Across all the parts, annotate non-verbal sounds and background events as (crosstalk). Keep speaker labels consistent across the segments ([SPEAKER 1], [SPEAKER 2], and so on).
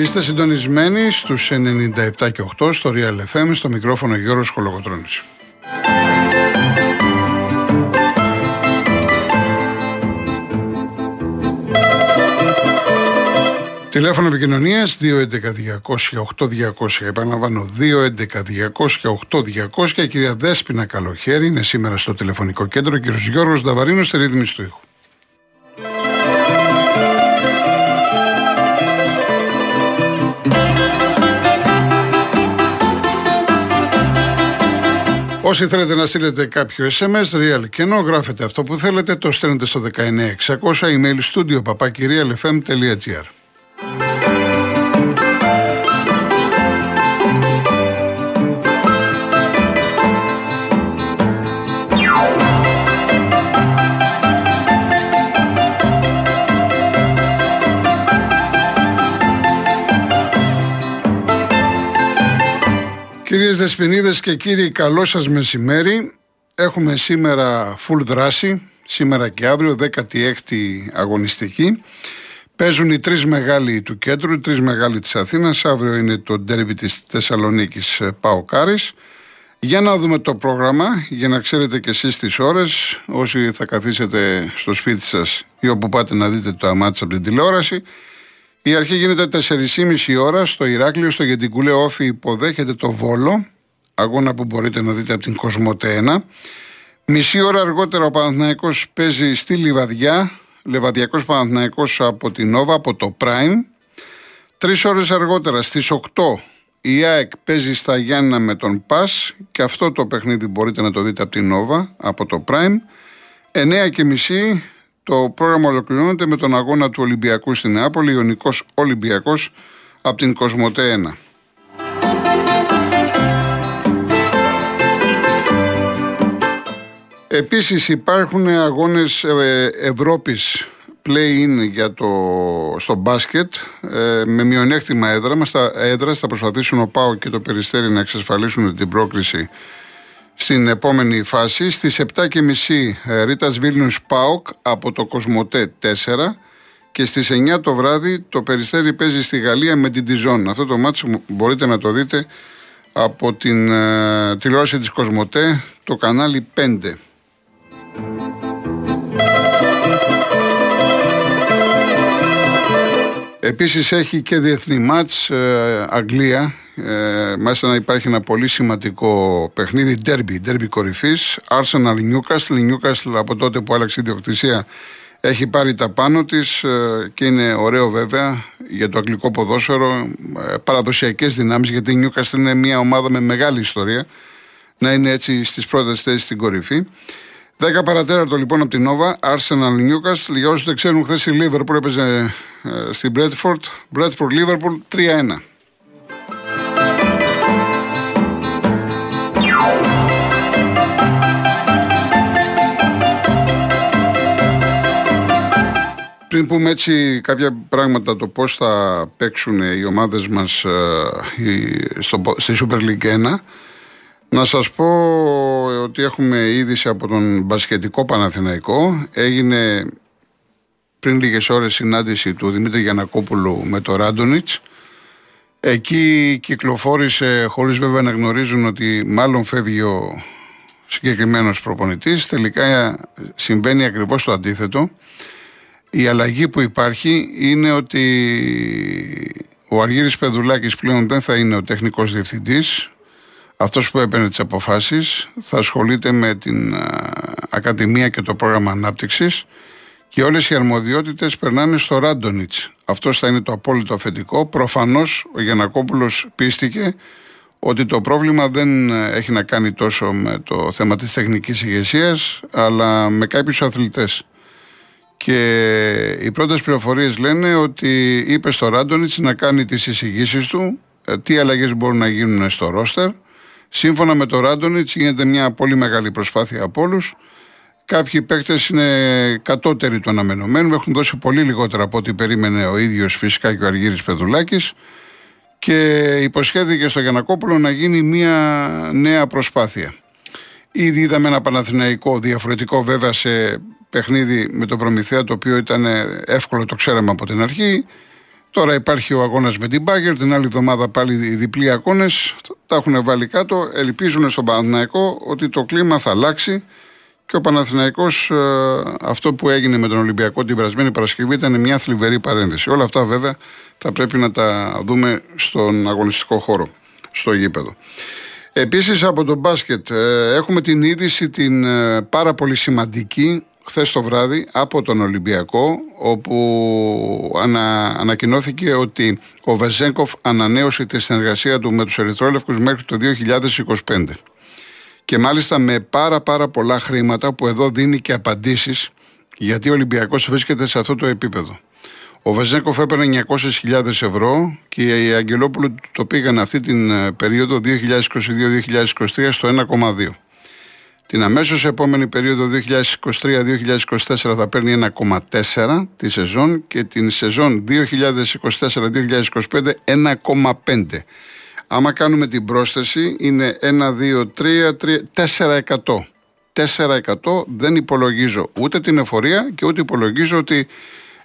[SPEAKER 1] Είστε συντονισμένοι στους 97 και 8 στο Real FM στο μικρόφωνο Γιώργος Χολογοτρώνης. Τηλέφωνο επικοινωνίας 211-200-8200. Επαναλαμβάνω, 211-200-8200. Η κυρία Δέσπινα Καλοχέρη είναι σήμερα στο τηλεφωνικό κέντρο. Ο κύριος Γιώργος Νταβαρίνος στη ρύθμιση του ήχου. Όσοι θέλετε να στείλετε κάποιο SMS, real και ενώ γράφετε αυτό που θέλετε, το στέλνετε στο 19600 email studio papakirialfm.gr. Κυρίες Δεσποινίδες και κύριοι, καλό σας μεσημέρι. Έχουμε σήμερα full δράση, σήμερα και αύριο, 16η αγωνιστική. Παίζουν οι τρεις μεγάλοι του κέντρου, οι τρεις μεγάλοι της Αθήνας. Αύριο είναι το ντέρμπι της Θεσσαλονίκης ε, Πάο Κάρης. Για να δούμε το πρόγραμμα, για να ξέρετε και εσείς τις ώρες, όσοι θα καθίσετε στο σπίτι σας ή όπου πάτε να δείτε το αμάτι από την τηλεόραση. Η αρχή γίνεται 4,5 ώρα στο Ηράκλειο, στο Γεντικούλε Όφη υποδέχεται το Βόλο, αγώνα που μπορείτε να δείτε από την Κοσμοτέ 1. Μισή ώρα αργότερα ο Παναθηναϊκός παίζει στη Λιβαδιά, Λεβαδιακός Παναθηναϊκός από την Νόβα, από το Prime. Τρεις ώρες αργότερα στις 8 η ΑΕΚ παίζει στα Γιάννα με τον Πας και αυτό το παιχνίδι μπορείτε να το δείτε από την Νόβα, από το Prime. 9 και μισή το πρόγραμμα ολοκληρώνεται με τον αγώνα του Ολυμπιακού στην Νεάπολη, Ιωνικός Ολυμπιακός από την Κοσμοτέ 1. Επίσης υπάρχουν αγώνες ε, Ευρώπης play-in για το, στο μπάσκετ ε, με μειονέκτημα έδρα. Στα έδρα θα προσπαθήσουν ο Πάο και το Περιστέρι να εξασφαλίσουν την πρόκριση στην επόμενη φάση. Στις 7.30 ε, Ρίτας Βίλνιους ΠΑΟΚ από το Κοσμοτέ 4 και στις 9 το βράδυ το Περιστέρι παίζει στη Γαλλία με την Τιζόν. Αυτό το μάτσο μπορείτε να το δείτε από την ε, τηλεόραση της Κοσμοτέ, το κανάλι 5. Επίσης έχει και διεθνή μάτς ε, Αγγλία ε, μάλιστα να υπάρχει ένα πολύ σημαντικό παιχνίδι, derby, derby κορυφής, Arsenal Newcastle. Η Newcastle από τότε που άλλαξε η διοκτησία έχει πάρει τα πάνω της ε, και είναι ωραίο βέβαια για το αγγλικό ποδόσφαιρο, ε, παραδοσιακές δυνάμεις γιατί η Newcastle είναι μια ομάδα με μεγάλη ιστορία να είναι έτσι στις πρώτες θέσεις στην κορυφή. 10 παρατέρατο λοιπόν από την Nova, Arsenal Newcastle. Για όσους δεν ξέρουν, χθες η Liverpool έπαιζε ε, στην Bradford. Bradford Liverpool 3-1. Πριν πούμε έτσι κάποια πράγματα το πώς θα παίξουν οι ομάδες μας ε, στη Super League 1 να σας πω ότι έχουμε είδηση από τον Μπασχετικό Παναθηναϊκό. Έγινε πριν λίγες ώρες συνάντηση του Δημήτρη Γιανακόπουλου με το Ράντονιτς. Εκεί κυκλοφόρησε χωρίς βέβαια να γνωρίζουν ότι μάλλον φεύγει ο συγκεκριμένος προπονητής τελικά συμβαίνει ακριβώς το αντίθετο η αλλαγή που υπάρχει είναι ότι ο Αργύρης Πεδουλάκης πλέον δεν θα είναι ο τεχνικός διευθυντής, αυτός που έπαιρνε τις αποφάσεις, θα ασχολείται με την Ακαδημία και το πρόγραμμα ανάπτυξης και όλες οι αρμοδιότητες περνάνε στο Ράντονιτς. Αυτός θα είναι το απόλυτο αφεντικό. Προφανώς ο Γιανακόπουλος πίστηκε ότι το πρόβλημα δεν έχει να κάνει τόσο με το θέμα της τεχνικής ηγεσίας, αλλά με κάποιους αθλητές. Και οι πρώτες πληροφορίες λένε ότι είπε στο Ράντονιτς να κάνει τις εισηγήσεις του, ε, τι αλλαγές μπορούν να γίνουν στο ρόστερ. Σύμφωνα με το Ράντονιτς γίνεται μια πολύ μεγάλη προσπάθεια από όλους. Κάποιοι παίκτες είναι κατώτεροι του αναμενωμένου, έχουν δώσει πολύ λιγότερα από ό,τι περίμενε ο ίδιος φυσικά και ο Αργύρης Πεδουλάκης. Και υποσχέθηκε στο Γιανακόπουλο να γίνει μια νέα προσπάθεια. Ήδη είδαμε ένα Παναθηναϊκό διαφορετικό βέβαια σε παιχνίδι με τον Προμηθέα το οποίο ήταν εύκολο, το ξέραμε από την αρχή. Τώρα υπάρχει ο αγώνας με την Μπάγκερ, την άλλη εβδομάδα πάλι οι διπλοί αγώνες. Τα έχουν βάλει κάτω. Ελπίζουν στον Παναθηναϊκό ότι το κλίμα θα αλλάξει και ο Παναθηναϊκός ε, αυτό που έγινε με τον Ολυμπιακό την περασμένη Παρασκευή ήταν μια θλιβερή παρένθεση. Όλα αυτά βέβαια θα πρέπει να τα δούμε στον αγωνιστικό χώρο, στο γήπεδο. Επίσης από το μπάσκετ ε, έχουμε την είδηση την ε, πάρα πολύ σημαντική χθες το βράδυ από τον Ολυμπιακό όπου ανα, ανακοινώθηκε ότι ο Βεζέγκοφ ανανέωσε τη συνεργασία του με τους Ερυθρόλευκους μέχρι το 2025 και μάλιστα με πάρα πάρα πολλά χρήματα που εδώ δίνει και απαντήσεις γιατί ο Ολυμπιακός βρίσκεται σε αυτό το επίπεδο. Ο Βεζέγκοφ έπαιρνε 900.000 ευρώ και οι Αγγελόπουλοι το πήγαν αυτή την ε, περίοδο 2022-2023 στο 1,2. Την αμέσως επόμενη περίοδο 2023-2024 θα παίρνει 1,4 τη σεζόν και την σεζόν 2024-2025 1,5. Άμα κάνουμε την πρόσθεση είναι 1, 2, 3, 3 4%. 4% δεν υπολογίζω ούτε την εφορία και ούτε υπολογίζω ότι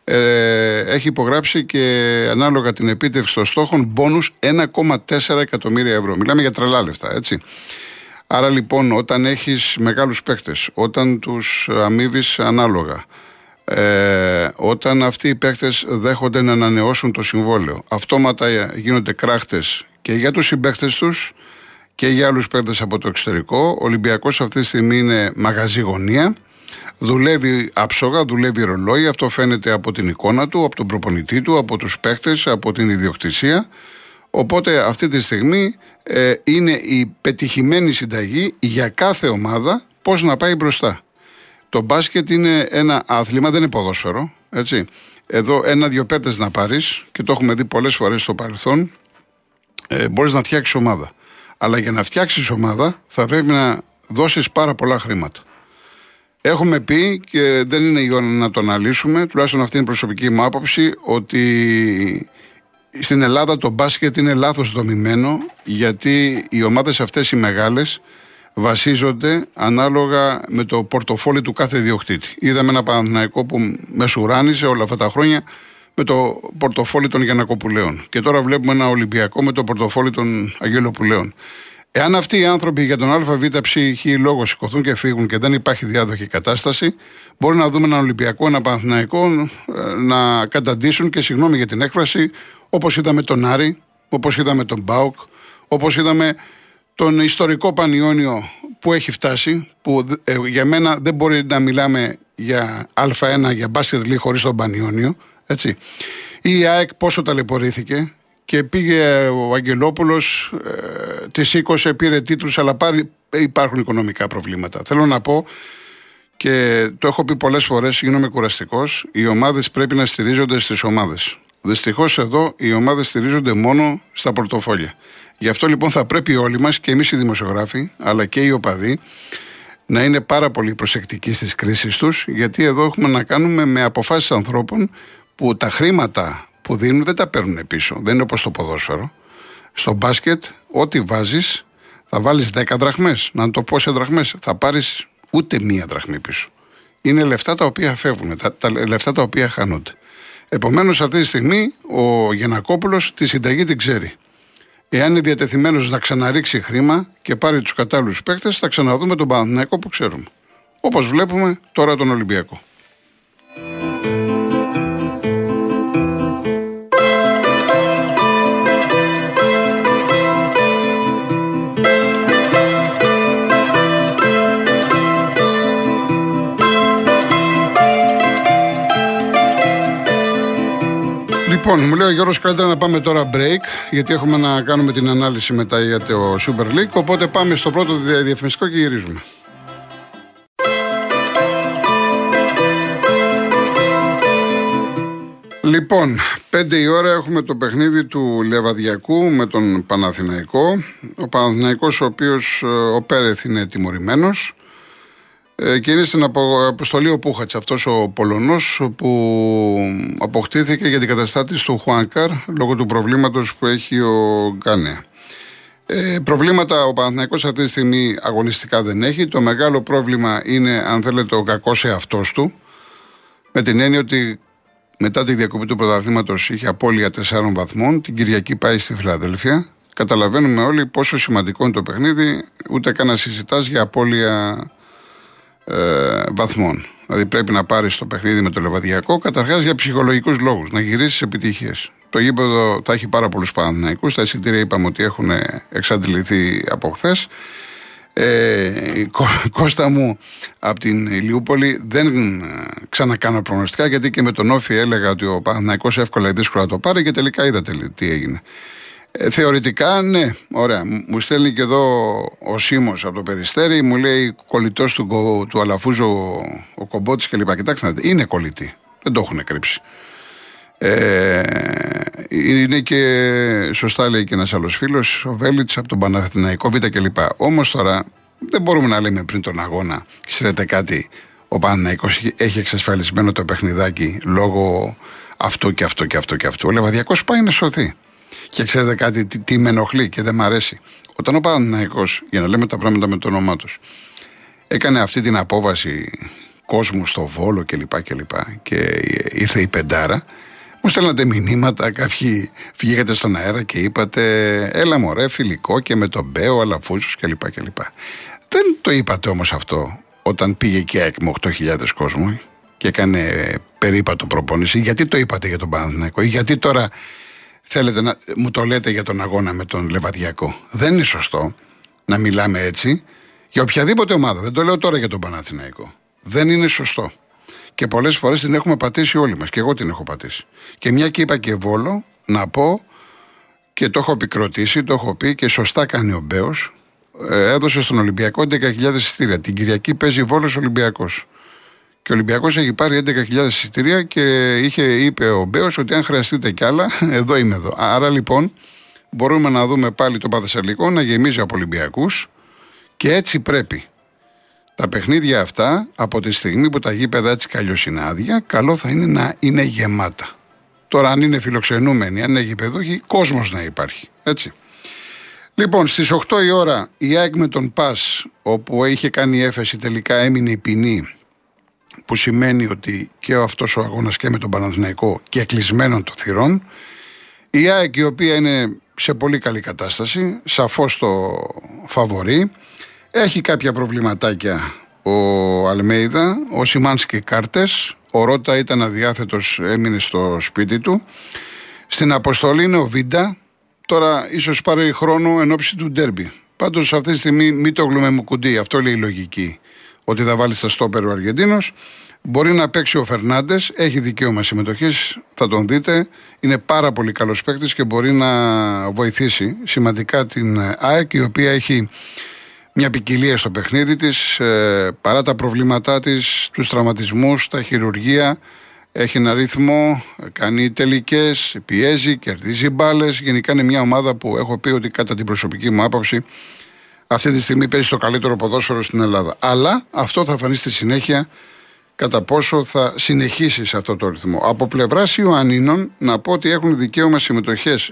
[SPEAKER 1] ε, έχει υπογράψει και ανάλογα την επίτευξη των στόχων μπόνους 1,4 εκατομμύρια ευρώ. Μιλάμε για τρελά λεφτά, έτσι. Άρα λοιπόν όταν έχεις μεγάλους παίκτες, όταν τους αμείβεις ανάλογα, ε, όταν αυτοί οι παίκτες δέχονται να ανανεώσουν το συμβόλαιο, αυτόματα γίνονται κράχτες και για τους συμπαίκτες τους και για άλλους παίκτες από το εξωτερικό. Ο Ολυμπιακός αυτή τη στιγμή είναι μαγαζί γωνία. Δουλεύει άψογα, δουλεύει ρολόι. Αυτό φαίνεται από την εικόνα του, από τον προπονητή του, από τους παίκτες, από την ιδιοκτησία. Οπότε αυτή τη στιγμή ε, είναι η πετυχημένη συνταγή για κάθε ομάδα πώς να πάει μπροστά. Το μπάσκετ είναι ένα άθλημα, δεν είναι ποδόσφαιρο. Έτσι. Εδώ ένα-δυο πέτες να πάρεις και το έχουμε δει πολλές φορές στο παρελθόν. Ε, Μπορείς να φτιάξεις ομάδα. Αλλά για να φτιάξεις ομάδα θα πρέπει να δώσεις πάρα πολλά χρήματα. Έχουμε πει και δεν είναι η ώρα να το αναλύσουμε, τουλάχιστον αυτή είναι η προσωπική μου άποψη, ότι στην Ελλάδα το μπάσκετ είναι λάθος δομημένο γιατί οι ομάδες αυτές οι μεγάλες βασίζονται ανάλογα με το πορτοφόλι του κάθε διοκτήτη. Είδαμε ένα Παναθηναϊκό που μεσουράνιζε όλα αυτά τα χρόνια με το πορτοφόλι των Γιανακοπουλαίων. Και τώρα βλέπουμε ένα Ολυμπιακό με το πορτοφόλι των Αγγελοπουλαίων. Εάν αυτοί οι άνθρωποι για τον ΑΒ ψυχή λόγο σηκωθούν και φύγουν και δεν υπάρχει διάδοχη κατάσταση, μπορεί να δούμε ένα Ολυμπιακό, ένα Παναθηναϊκό ε, να καταντήσουν και συγγνώμη για την έκφραση, όπως είδαμε τον Άρη, όπως είδαμε τον Μπάουκ, όπως είδαμε τον ιστορικό Πανιόνιο που έχει φτάσει, που ε, για μένα δεν μπορεί να μιλάμε για Α1, για μπάσκετ λίγο χωρίς τον Πανιόνιο. Έτσι. Η ΑΕΚ πόσο ταλαιπωρήθηκε και πήγε ο Αγγελόπουλος, ε, τη σήκωσε, πήρε τίτλους, αλλά πάρει, υπάρχουν οικονομικά προβλήματα. Θέλω να πω και το έχω πει πολλές φορές, γίνομαι κουραστικός. Οι ομάδες πρέπει να στηρίζονται στις ομάδες. Δυστυχώς εδώ οι ομάδες στηρίζονται μόνο στα πορτοφόλια. Γι' αυτό λοιπόν θα πρέπει όλοι μας και εμείς οι δημοσιογράφοι, αλλά και οι οπαδοί, να είναι πάρα πολύ προσεκτικοί στις κρίσεις τους, γιατί εδώ έχουμε να κάνουμε με αποφάσεις ανθρώπων που τα χρήματα που δίνουν δεν τα παίρνουν πίσω. Δεν είναι όπως το ποδόσφαιρο. Στο μπάσκετ, ό,τι βάζεις, θα βάλεις 10 δραχμές. Να το πω σε δραχμές, θα πάρεις ούτε μία δραχμή πίσω. Είναι λεφτά τα οποία φεύγουν, τα, τα λεφτά τα οποία χάνονται. Επομένως, αυτή τη στιγμή ο Γεννακόπουλο τη συνταγή την ξέρει. Εάν είναι διατεθειμένος να ξαναρίξει χρήμα και πάρει τους κατάλληλους παίκτες, θα ξαναδούμε τον Παναθηναϊκό που ξέρουμε. Όπως βλέπουμε τώρα τον Ολυμπιακό. Λοιπόν, μου λέει ο Γιώργος καλύτερα να πάμε τώρα break, γιατί έχουμε να κάνουμε την ανάλυση μετά για το Super League. Οπότε πάμε στο πρώτο διαφημιστικό και γυρίζουμε. Λοιπόν, 5 η ώρα έχουμε το παιχνίδι του Λεβαδιακού με τον Παναθηναϊκό. Ο Παναθηναϊκός ο οποίος ε, ο Πέρεθ είναι τιμωρημένος. Ε, και είναι στην αποστολή ο Πούχατς, αυτός ο Πολωνός που αποκτήθηκε για την καταστάτηση του Χουάνκαρ λόγω του προβλήματος που έχει ο Γκάνεα. Ε, προβλήματα ο Παναθηναϊκός αυτή τη στιγμή αγωνιστικά δεν έχει. Το μεγάλο πρόβλημα είναι αν θέλετε ο κακός εαυτός του με την έννοια ότι μετά τη διακοπή του πρωταθλήματος είχε απώλεια 4 βαθμών. Την Κυριακή πάει στη Φιλαδέλφια. Καταλαβαίνουμε όλοι πόσο σημαντικό είναι το παιχνίδι, ούτε καν να συζητάς για απώλεια ε, βαθμών. Δηλαδή πρέπει να πάρεις το παιχνίδι με το λεβαδιακό καταρχάς για ψυχολογικούς λόγους, να γυρίσεις επιτυχίες. Το γήπεδο θα έχει πάρα πολλούς Παναθηναϊκούς. Τα εισιτήρια είπαμε ότι έχουν εξαντληθεί από χθες. Ε, Κώστα μου από την Ηλιούπολη δεν ξανακάνω προγνωστικά γιατί και με τον Όφη έλεγα ότι ο Παναθηναϊκός εύκολα ή δύσκολα το πάρει και τελικά είδατε τι έγινε. Ε, θεωρητικά ναι, ωραία. Μου στέλνει και εδώ ο Σίμω από το Περιστέρι, μου λέει κολλητός του, του Αλαφούζου ο, ο Κομπότης κλπ. Κοιτάξτε, είναι κολλητή. Δεν το έχουν κρύψει. Ε, είναι και σωστά λέει και ένας άλλος φίλος, ο Βέλιτς από τον Παναθηναϊκό Β κλπ. Όμως τώρα δεν μπορούμε να λέμε πριν τον αγώνα, ξέρετε κάτι, ο Παναθηναϊκός έχει εξασφαλισμένο το παιχνιδάκι λόγω αυτό και αυτό και αυτό και αυτό. Ο Λεβαδιακό πάει να σωθεί. Και ξέρετε κάτι, τι, τι με ενοχλεί και δεν μ' αρέσει. Όταν ο Παναθυναϊκό, για να λέμε τα πράγματα με το όνομά τους, έκανε αυτή την απόβαση κόσμου στο Βόλο κλπ. Και, και ήρθε η Πεντάρα, μου στέλνατε μηνύματα, κάποιοι φυγήκατε στον αέρα και είπατε Έλα μωρέ, φιλικό και με τον Μπέο, Αλαφούζος κλπ. κλπ. Δεν το είπατε όμως αυτό όταν πήγε και ΑΕΚ με 8.000 κόσμο και έκανε περίπατο προπόνηση. Γιατί το είπατε για τον Παναθηναϊκό, ή γιατί τώρα θέλετε να μου το λέτε για τον αγώνα με τον Λεβαδιακό. Δεν είναι σωστό να μιλάμε έτσι για οποιαδήποτε ομάδα. Δεν το λέω τώρα για τον Παναθηναϊκό. Δεν είναι σωστό. Και πολλές φορές την έχουμε πατήσει όλοι μας. Και εγώ την έχω πατήσει. Και μια και είπα και βόλο, να πω και το έχω επικροτήσει, το έχω πει και σωστά κάνει ο Μπέος. Ε, έδωσε στον Ολυμπιακό 11.000 εισιτήρια. Την Κυριακή παίζει βόλος Ολυμπιακός. Και ο Ολυμπιακός έχει πάρει 11.000 εισιτήρια και είχε, είπε ο Μπέος ότι αν χρειαστείτε κι άλλα, (laughs) εδώ είμαι εδώ. Άρα λοιπόν μπορούμε να δούμε πάλι το Παθεσσαλικό να γεμίζει από Ολυμπιακούς και έτσι πρέπει. Τα παιχνίδια αυτά, από τη στιγμή που τα γήπεδα έτσι κι είναι άδεια, καλό θα είναι να είναι γεμάτα. Τώρα, αν είναι φιλοξενούμενοι, αν είναι γηπεδούχοι, κόσμος να υπάρχει. Έτσι. Λοιπόν, στις 8 η ώρα η ΑΕΚ με τον Πα, όπου είχε κάνει έφεση, τελικά έμεινε η ποινή που σημαίνει ότι και αυτός ο αγώνας και με τον Παναθηναϊκό και κλεισμένων των θυρών η ΑΕΚ η οποία είναι σε πολύ καλή κατάσταση σαφώς το φαβορεί. Έχει κάποια προβληματάκια ο Αλμέιδα, ο Σιμάνσκι κάρτες ο Ρότα ήταν αδιάθετος έμεινε στο σπίτι του. Στην αποστολή είναι ο Βίντα. Τώρα ίσως πάρει χρόνο εν ώψη του ντέρμπι. Πάντως αυτή τη στιγμή μην το γλούμε μου κουντί αυτό λέει η λογική ότι θα βάλει στα στόπερ ο Αργεντίνος. Μπορεί να παίξει ο Φερνάντες, έχει δικαίωμα συμμετοχής, θα τον δείτε. Είναι πάρα πολύ καλός παίκτης και μπορεί να βοηθήσει σημαντικά την ΑΕΚ, η οποία έχει μια ποικιλία στο παιχνίδι της, ε, παρά τα προβλήματά της, τους τραυματισμούς, τα χειρουργία. Έχει ένα ρυθμό, κάνει τελικές, πιέζει, κερδίζει μπάλες. Γενικά είναι μια ομάδα που έχω πει ότι κατά την προσωπική μου άποψη αυτή τη στιγμή παίζει το καλύτερο ποδόσφαιρο στην Ελλάδα. Αλλά αυτό θα φανεί στη συνέχεια κατά πόσο θα συνεχίσει σε αυτό το ρυθμό. Από πλευράς Ιωαννίνων, να πω ότι έχουν δικαίωμα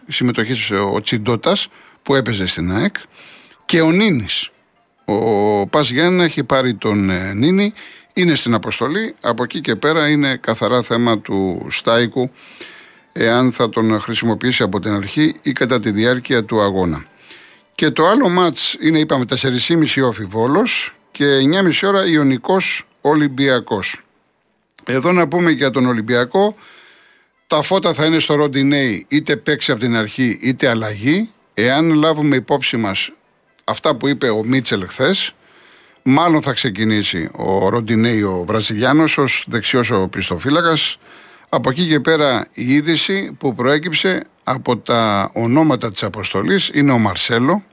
[SPEAKER 1] συμμετοχής ο Τσιντότα που έπαιζε στην ΑΕΚ και ο Νίνης. Ο Πας Γιάννη έχει πάρει τον ε, Νίνη, είναι στην αποστολή. Από εκεί και πέρα είναι καθαρά θέμα του Στάικου εάν θα τον χρησιμοποιήσει από την αρχή ή κατά τη διάρκεια του αγώνα. Και το άλλο μάτς είναι, είπαμε, 4,5 όφη Βόλος και 9,5 ώρα Ιωνικός Ολυμπιακός. Εδώ να πούμε για τον Ολυμπιακό, τα φώτα θα είναι στο Ροντινέι είτε παίξει από την αρχή είτε αλλαγή. Εάν λάβουμε υπόψη μας αυτά που είπε ο Μίτσελ χθες, μάλλον θα ξεκινήσει ο Ροντινέι ο Βραζιλιάνος ως δεξιός ο πιστοφύλακας. Από εκεί και πέρα η είδηση που προέκυψε από τα ονόματα της αποστολής είναι ο Μαρσέλο,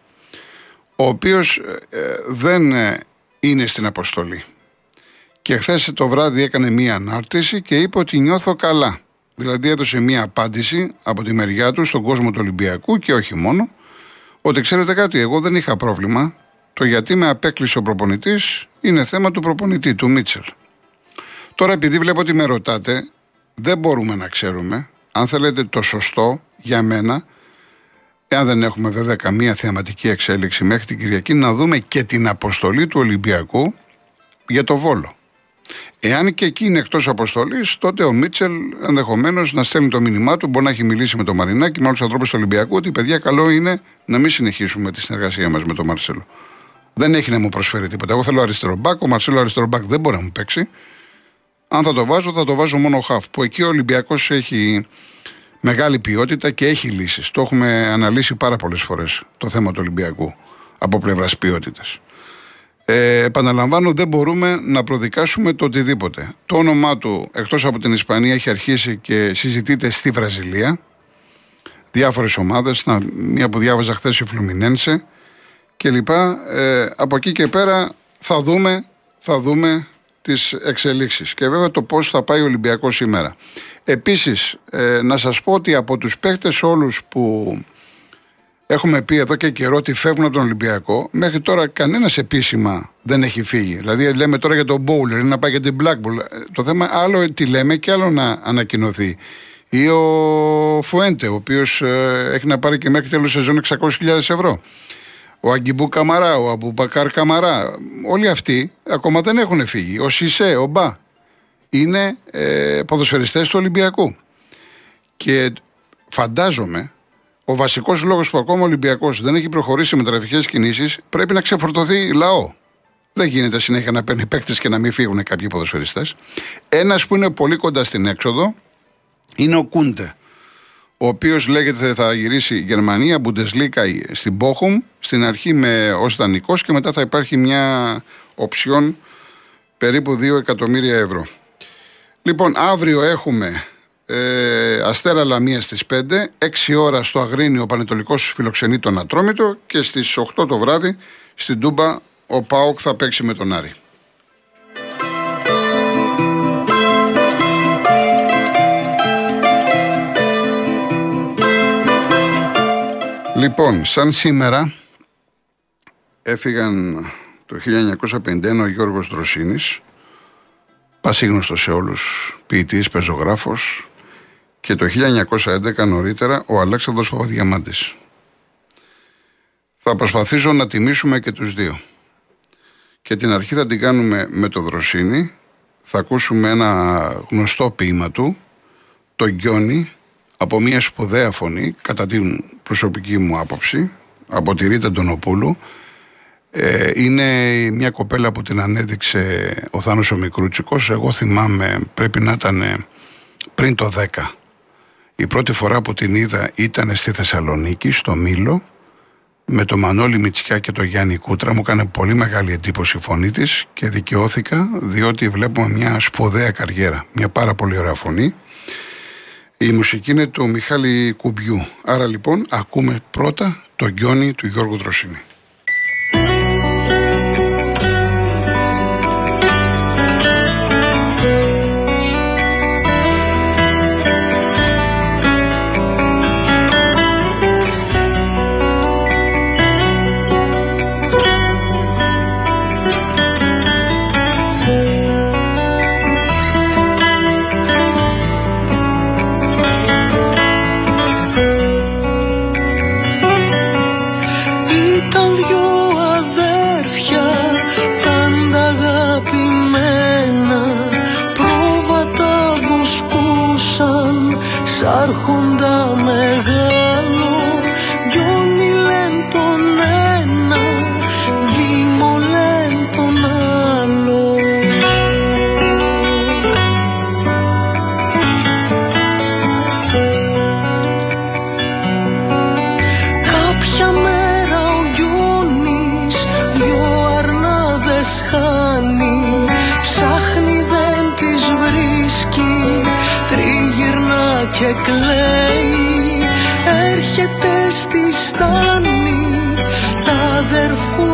[SPEAKER 1] ο οποίος ε, ε, δεν ε, είναι στην αποστολή. Και χθες το βράδυ έκανε μία ανάρτηση και είπε ότι νιώθω καλά. Δηλαδή έδωσε μία απάντηση από τη μεριά του στον κόσμο του Ολυμπιακού και όχι μόνο, ότι ξέρετε κάτι, εγώ δεν είχα πρόβλημα. Το γιατί με απέκλεισε ο προπονητής είναι θέμα του προπονητή, του Μίτσελ. Τώρα, επειδή βλέπω ότι με ρωτάτε, δεν μπορούμε να ξέρουμε, αν θέλετε το σωστό για μένα, εάν δεν έχουμε βέβαια καμία θεαματική εξέλιξη μέχρι την Κυριακή, να δούμε και την αποστολή του Ολυμπιακού για το Βόλο. Εάν και εκεί είναι εκτός αποστολής, τότε ο Μίτσελ ενδεχομένως να στέλνει το μήνυμά του. Μπορεί να έχει μιλήσει με τον Μαρινάκη, με άλλους ανθρώπους του Ολυμπιακού, ότι παιδιά, καλό είναι να μην συνεχίσουμε τη συνεργασία μας με τον Μαρσέλο. Δεν έχει να μου προσφέρει τίποτα. Εγώ θέλω αριστερό μπακ. Ο Μαρσέλο αριστερό μπακ δεν μπορεί να μου παίξει. Αν θα το βάζω, θα το βάζω μόνο χαφ. Που εκεί ο Ολυμπιακός έχει μεγάλη ποιότητα και έχει λύσεις. Το έχουμε αναλύσει πάρα πολλές φορές το θέμα του Ολυμπιακού από πλευράς ποιότητας. Ε, επαναλαμβάνω, δεν μπορούμε να προδικάσουμε το οτιδήποτε. Το όνομά του, εκτός από την Ισπανία, έχει αρχίσει και συζητείται στη Βραζιλία. Διάφορες ομάδες, μία που διάβαζα χθες η Φλουμινένσε κλπ. Ε, από εκεί και πέρα θα δούμε, θα δούμε τις εξελίξεις και βέβαια το πώς θα πάει ο Ολυμπιακός σήμερα. Επίσης, ε, να σας πω ότι από τους παίχτες όλους που έχουμε πει εδώ και καιρό ότι φεύγουν από τον Ολυμπιακό, μέχρι τώρα κανένας επίσημα δεν έχει φύγει. Δηλαδή λέμε τώρα για τον Bowler, να πάει για την Blackball. Ε, το θέμα άλλο τι λέμε και άλλο να ανακοινωθεί. Ή ο Φουέντε, ο οποίος ε, έχει να πάρει και μέχρι τέλος σεζόν 600.000 ευρώ ο Αγκιμπού Καμαρά, ο Αμπουμπακάρ Καμαρά, όλοι αυτοί ακόμα δεν έχουν φύγει. Ο Σισε, ο Μπα, είναι ε, ποδοσφαιριστές του Ολυμπιακού. Και φαντάζομαι ο βασικός λόγος που ακόμα ο Ολυμπιακός δεν έχει προχωρήσει με τραφικέ κινήσεις πρέπει να ξεφορτωθεί λαό. Δεν γίνεται συνέχεια να παίρνει παίκτες και να μην φύγουν κάποιοι ποδοσφαιριστές. Ένας που είναι πολύ κοντά στην έξοδο είναι ο Κούντε ο οποίος λέγεται θα γυρίσει η Γερμανία, Bundesliga στην Bochum, στην αρχή με ως δανεικός και μετά θα υπάρχει μια οψιόν περίπου 2 εκατομμύρια ευρώ. Λοιπόν, αύριο έχουμε ε, Αστέρα Λαμία στις 5, 6 ώρα στο Αγρίνιο ο Πανετολικός φιλοξενεί τον Ατρόμητο και στις 8 το βράδυ στην Τούμπα ο Πάοκ θα παίξει με τον Άρη. Λοιπόν, σαν σήμερα έφυγαν το 1951 ο Γιώργος Δροσίνης, πασίγνωστος σε όλους, ποιητής, πεζογράφος και το 1911 νωρίτερα ο Αλέξανδρος Παπαδιαμάντης. Θα προσπαθήσω να τιμήσουμε και τους δύο. Και την αρχή θα την κάνουμε με το Δροσίνη, θα ακούσουμε ένα γνωστό ποίημα του, το Γκιόνι, από μια σπουδαία φωνή, κατά την προσωπική μου άποψη, από τη Ρίτα Ντονοπούλου. Ε, είναι μια κοπέλα που την ανέδειξε ο Θάνος ο Μικρούτσικος. Εγώ θυμάμαι πρέπει να ήταν πριν το 10. Η πρώτη φορά που την είδα ήταν στη Θεσσαλονίκη, στο Μήλο, με το Μανώλη Μητσιά και το Γιάννη Κούτρα. Μου έκανε πολύ μεγάλη εντύπωση η φωνή της και δικαιώθηκα διότι βλέπουμε μια σπουδαία καριέρα, μια πάρα πολύ ωραία φωνή. Η μουσική είναι του Μιχάλη Κουμπιού. Άρα λοιπόν ακούμε πρώτα το γκιόνι του Γιώργου Δροσίνη.
[SPEAKER 2] βρίσκεται στη στάνη τα αδερφού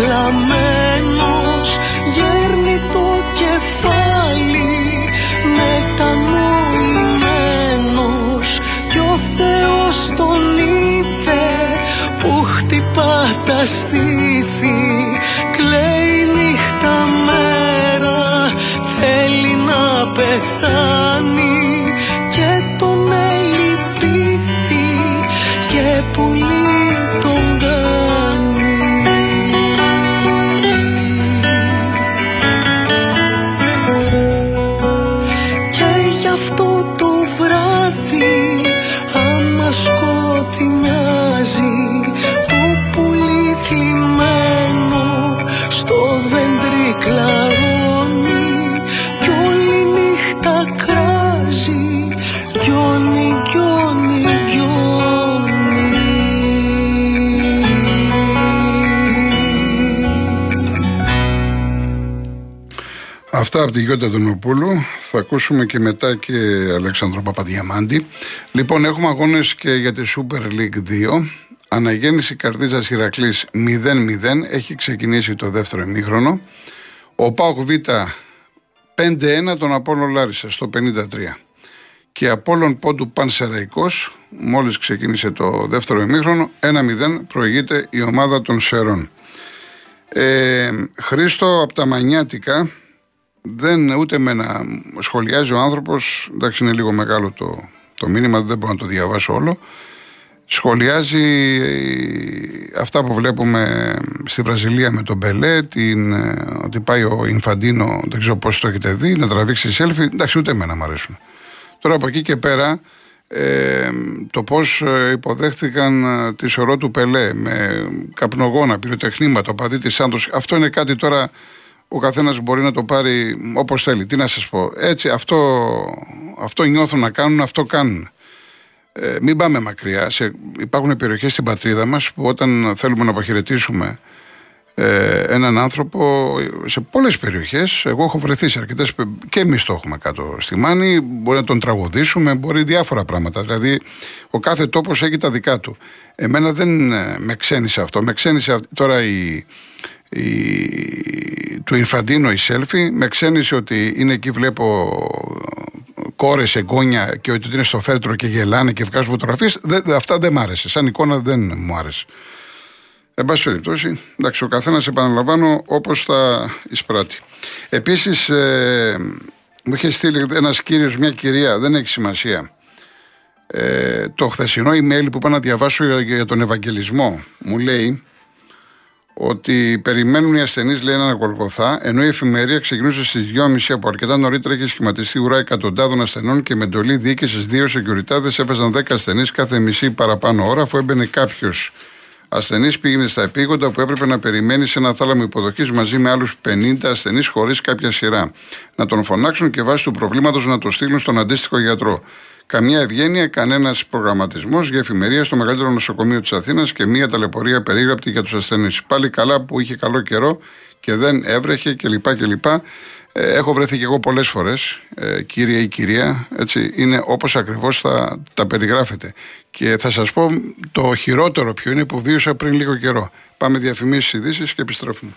[SPEAKER 2] κλαμμένος γέρνει το κεφάλι μετανοημένος. Κι ο Θεός τον είδε που χτυπά τα στήθη κλαίει νύχτα μέρα θέλει να πεθάνει
[SPEAKER 1] Αυτά από τη Γιώτα Δονοπούλου. Θα ακούσουμε και μετά και Αλέξανδρο Παπαδιαμάντη. Λοιπόν, έχουμε αγώνες και για τη Super League 2. Αναγέννηση Καρδίζας Ηρακλής 0-0. Έχει ξεκινήσει το δεύτερο ημίχρονο. Ο Πάοκ Β 5-1 τον Απόλλων Λάρισα στο 53. Και Απόλλων Πόντου Πανσεραϊκός μόλις ξεκίνησε το δεύτερο ημίχρονο 1-0 προηγείται η ομάδα των Σερών. Ε, Χρήστο από τα Μανιάτικα δεν ούτε με να σχολιάζει ο άνθρωπος εντάξει είναι λίγο μεγάλο το, το μήνυμα δεν μπορώ να το διαβάσω όλο. Σχολιάζει ε, αυτά που βλέπουμε στη Βραζιλία με τον Μπελέ την, ε, ότι πάει ο Ινφαντίνο δεν ξέρω πώς το έχετε δει να τραβήξει selfie. Εντάξει ούτε εμένα μου αρέσουν. Τώρα από εκεί και πέρα ε, το πώς ε, υποδέχτηκαν ε, τη σωρό του Πελέ με καπνογόνα, πυροτεχνήματα, παδί της Σάντος αυτό είναι κάτι τώρα ο καθένας μπορεί να το πάρει όπως θέλει τι να σας πω έτσι αυτό, αυτό νιώθουν να κάνουν αυτό κάνουν ε, μην πάμε μακριά. Σε, υπάρχουν περιοχές στην πατρίδα μας που όταν θέλουμε να αποχαιρετήσουμε ε, έναν άνθρωπο σε πολλές περιοχές, εγώ έχω βρεθεί σε αρκετές και εμείς το έχουμε κάτω στη Μάνη. Μπορεί να τον τραγουδήσουμε, μπορεί διάφορα πράγματα. Δηλαδή, ο κάθε τόπος έχει τα δικά του. Εμένα δεν ε, με ξένησε αυτό. Με ξένησε τώρα η, η, του Ινφαντίνο η Σέλφη. Με ξένησε ότι είναι εκεί, βλέπω κόρες, εγγόνια και ότι είναι στο φέρτρο και γελάνε και βγάζουν φωτογραφίες. Αυτά δεν μ' άρεσε. Σαν εικόνα δεν μου άρεσε. Εν πάση περιπτώσει, εντάξει, ο καθένας επαναλαμβάνω όπως θα εισπράττει. Επίσης, ε, μου είχε στείλει ένας κύριος, μια κυρία, δεν έχει σημασία. Ε, το χθεσινό email που είπα να διαβάσω για, για τον Ευαγγελισμό μου λέει ότι περιμένουν οι ασθενείς, λέει, έναν Γολγοθά, ενώ η εφημερία ξεκινούσε στις 2.30 από αρκετά νωρίτερα είχε σχηματιστεί ουρά εκατοντάδων ασθενών και με εντολή διοίκησης δύο σεκιουριτάδε έφαζαν 10 ασθενείς κάθε μισή παραπάνω ώρα, αφού έμπαινε κάποιος ασθενής, πήγαινε στα επίγοντα που έπρεπε να περιμένει σε ένα θάλαμο υποδοχής μαζί με άλλους 50 ασθενείς χωρίς κάποια σειρά. Να τον φωνάξουν και βάσει του προβλήματος να το στείλουν στον αντίστοιχο γιατρό. Καμία ευγένεια, κανένας προγραμματισμός για εφημερία στο μεγαλύτερο νοσοκομείο της Αθήνας και μία ταλαιπωρία περίγραπτη για τους ασθενείς. Πάλι καλά που είχε καλό καιρό και δεν έβρεχε κλπ. κλπ. Ε, έχω βρεθεί και εγώ πολλές φορές, ε, κύριε ή κυρία, έτσι, είναι όπως ακριβώς θα τα περιγράφετε. Και θα σας πω το χειρότερο ποιο είναι που βίωσα πριν λίγο καιρό. Πάμε διαφημίσεις ειδήσεις και επιστρέφουμε.